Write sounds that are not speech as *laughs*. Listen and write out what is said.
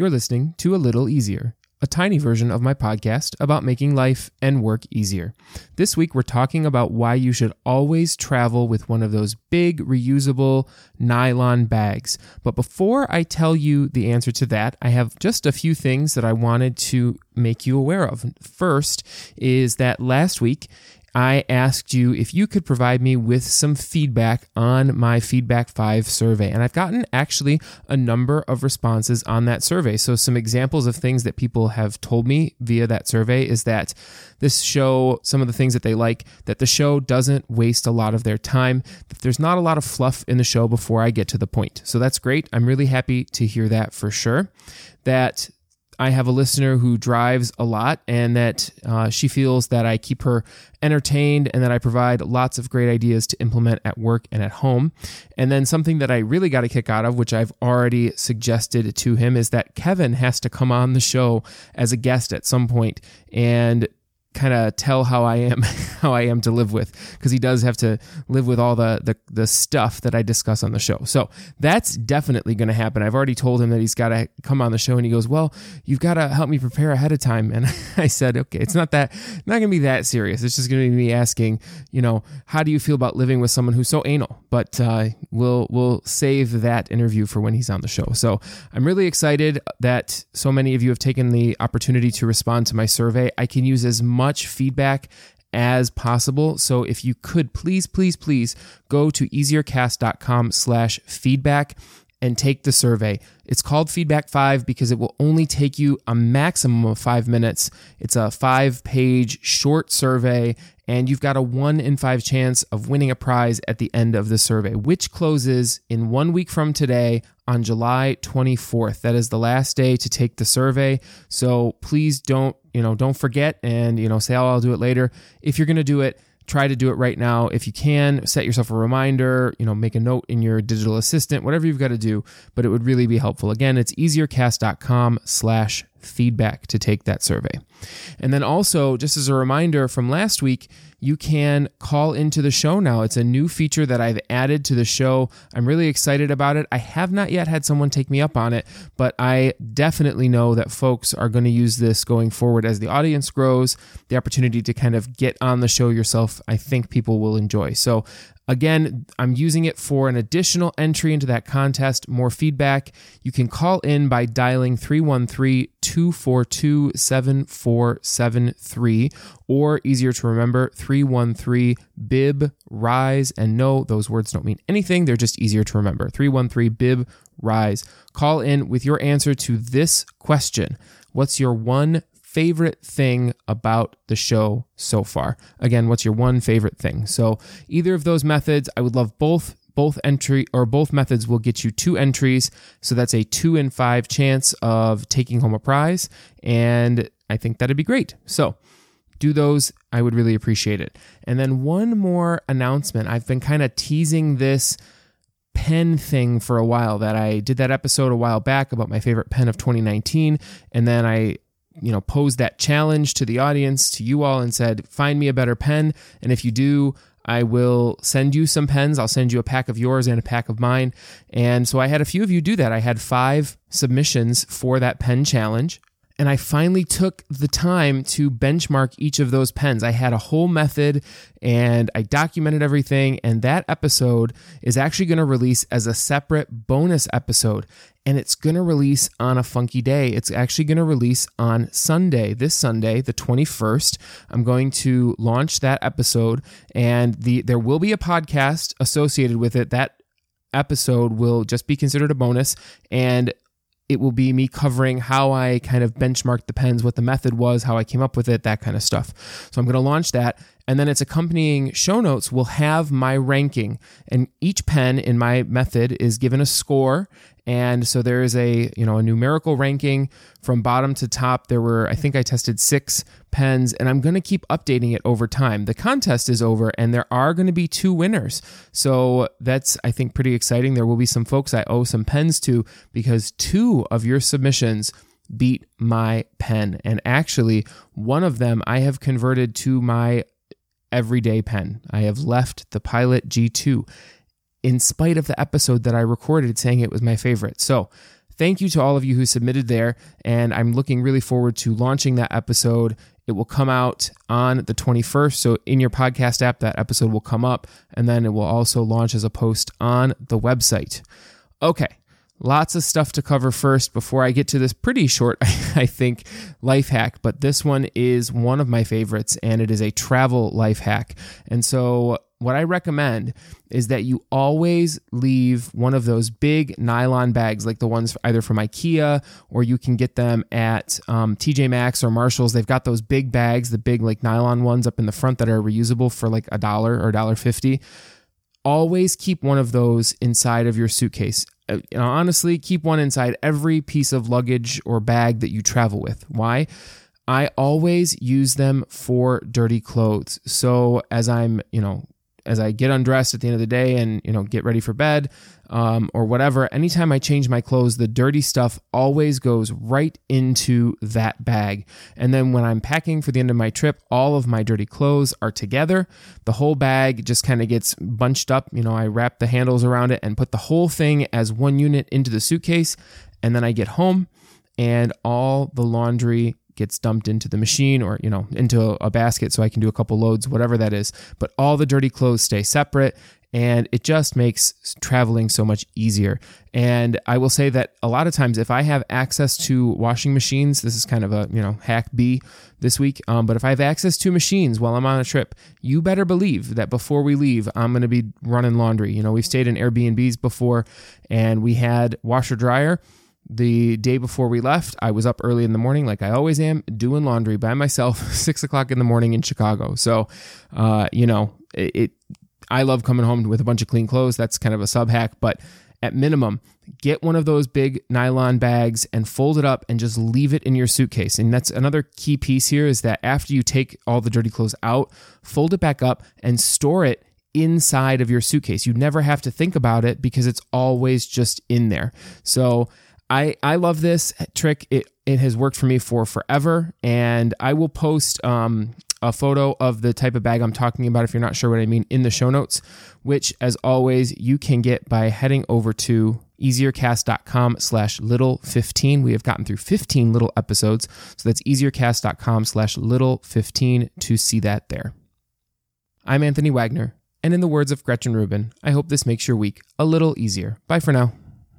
You're listening to A Little Easier, a tiny version of my podcast about making life and work easier. This week, we're talking about why you should always travel with one of those big reusable nylon bags. But before I tell you the answer to that, I have just a few things that I wanted to make you aware of. First is that last week, I asked you if you could provide me with some feedback on my Feedback 5 survey. And I've gotten actually a number of responses on that survey. So, some examples of things that people have told me via that survey is that this show, some of the things that they like, that the show doesn't waste a lot of their time, that there's not a lot of fluff in the show before I get to the point. So, that's great. I'm really happy to hear that for sure. That I have a listener who drives a lot and that uh, she feels that I keep her entertained and that I provide lots of great ideas to implement at work and at home. And then something that I really got a kick out of, which I've already suggested to him, is that Kevin has to come on the show as a guest at some point and kind of tell how I am *laughs* how I am to live with because he does have to live with all the, the the stuff that I discuss on the show. So that's definitely going to happen. I've already told him that he's got to come on the show and he goes, "Well, you've got to help me prepare ahead of time." *laughs* And I said, "Okay, it's not that not going to be that serious. It's just going to be me asking, you know, how do you feel about living with someone who's so anal?" But uh, we'll we'll save that interview for when he's on the show. So I'm really excited that so many of you have taken the opportunity to respond to my survey. I can use as feedback as possible. So if you could please, please, please go to easiercast.com slash feedback and take the survey. It's called Feedback 5 because it will only take you a maximum of five minutes. It's a five page short survey, and you've got a one in five chance of winning a prize at the end of the survey, which closes in one week from today on July 24th. That is the last day to take the survey. So please don't, you know, don't forget and, you know, say, oh, I'll do it later. If you're going to do it, try to do it right now. If you can set yourself a reminder you know make a note in your digital assistant whatever you've got to do but it would really be helpful. Again it's easiercast.com slash feedback to take that survey. And then also just as a reminder from last week you can call into the show now. It's a new feature that I've added to the show. I'm really excited about it. I have not yet had someone take me up on it, but I definitely know that folks are going to use this going forward as the audience grows. The opportunity to kind of get on the show yourself, I think people will enjoy. So Again, I'm using it for an additional entry into that contest. More feedback. You can call in by dialing 313 242 7473, or easier to remember, 313 BIB RISE. And no, those words don't mean anything. They're just easier to remember. 313 BIB RISE. Call in with your answer to this question What's your one favorite thing about the show so far? Again, what's your one favorite thing? So, either of those methods, I would love both. Both entry or both methods will get you two entries. So that's a two in five chance of taking home a prize. And I think that'd be great. So, do those. I would really appreciate it. And then one more announcement. I've been kind of teasing this pen thing for a while that I did that episode a while back about my favorite pen of 2019 and then I you know posed that challenge to the audience to you all and said find me a better pen and if you do I will send you some pens. I'll send you a pack of yours and a pack of mine. And so I had a few of you do that. I had five submissions for that pen challenge and I finally took the time to benchmark each of those pens. I had a whole method and I documented everything. And that episode is actually going to release as a separate bonus episode. And it's going to release on a funky day. It's actually going to release on Sunday, this Sunday, the 21st. I'm going to launch that episode and the there will be a podcast associated with it. That episode will just be considered a bonus and it will be me covering how I kind of benchmarked the pens, what the method was, how I came up with it, that kind of stuff. So I'm going to launch that. And then its accompanying show notes will have my ranking. And each pen in my method is given a score. And so there is a, you know, a numerical ranking from bottom to top. There were, I think I tested six pens, and I'm going to keep updating it over time. The contest is over, and there are going to be two winners. So that's, I think, pretty exciting. There will be some folks I owe some pens to because two of your submissions beat my pen. And actually, one of them I have converted to my everyday pen. I have left the Pilot G2 in spite of the episode that I recorded saying it was my favorite. So, thank you to all of you who submitted there. And I'm looking really forward to launching that episode. It will come out on the 21st. So, in your podcast app, that episode will come up. And then it will also launch as a post on the website. Okay. Lots of stuff to cover first before I get to this pretty short, *laughs* I think, life hack. But this one is one of my favorites, and it is a travel life hack. And so, what I recommend is that you always leave one of those big nylon bags, like the ones either from IKEA or you can get them at um, TJ Maxx or Marshalls. They've got those big bags, the big like nylon ones up in the front that are reusable for like a dollar or a dollar fifty. Always keep one of those inside of your suitcase. Uh, honestly, keep one inside every piece of luggage or bag that you travel with. Why? I always use them for dirty clothes. So as I'm, you know, as I get undressed at the end of the day and you know get ready for bed um, or whatever, anytime I change my clothes, the dirty stuff always goes right into that bag. And then when I'm packing for the end of my trip, all of my dirty clothes are together. The whole bag just kind of gets bunched up. You know, I wrap the handles around it and put the whole thing as one unit into the suitcase. And then I get home and all the laundry gets dumped into the machine or you know into a, basket so I can do a couple loads whatever that is but all the dirty clothes stay separate and it just makes traveling so much easier. And I will say that a lot of times, if I have access to washing machines, this is kind of a you know hack B this week. Um, but if I have access to machines while I'm on a trip, you better believe that before we leave, I'm going to be running laundry. You know, we've stayed in Airbnbs before, and we had washer dryer the day before we left, I was up early in the morning, like I always am, doing laundry by myself, *laughs* six o'clock in the morning in Chicago. So, uh, you know, it, it, I love coming home with a bunch of clean clothes. That's kind of a sub hack, but at minimum, get one of those big nylon bags and fold it up and just leave it in your suitcase. And that's another key piece here is that after you take all the dirty clothes out, fold it back up and store it inside of your suitcase. You never have to think about it because it's always just in there. So, I I love this trick. It it has worked for me for forever, and I will post um, a photo of the type of bag I'm talking about if you're not sure what I mean in the show notes, which as always you can get by heading over to easiercast.com slash little 15 we have gotten through 15 little episodes so that's easiercast.com slash little 15 to see that there. I'm anthony wagner and in the words of gretchen rubin i hope this makes your week a little easier. Bye for now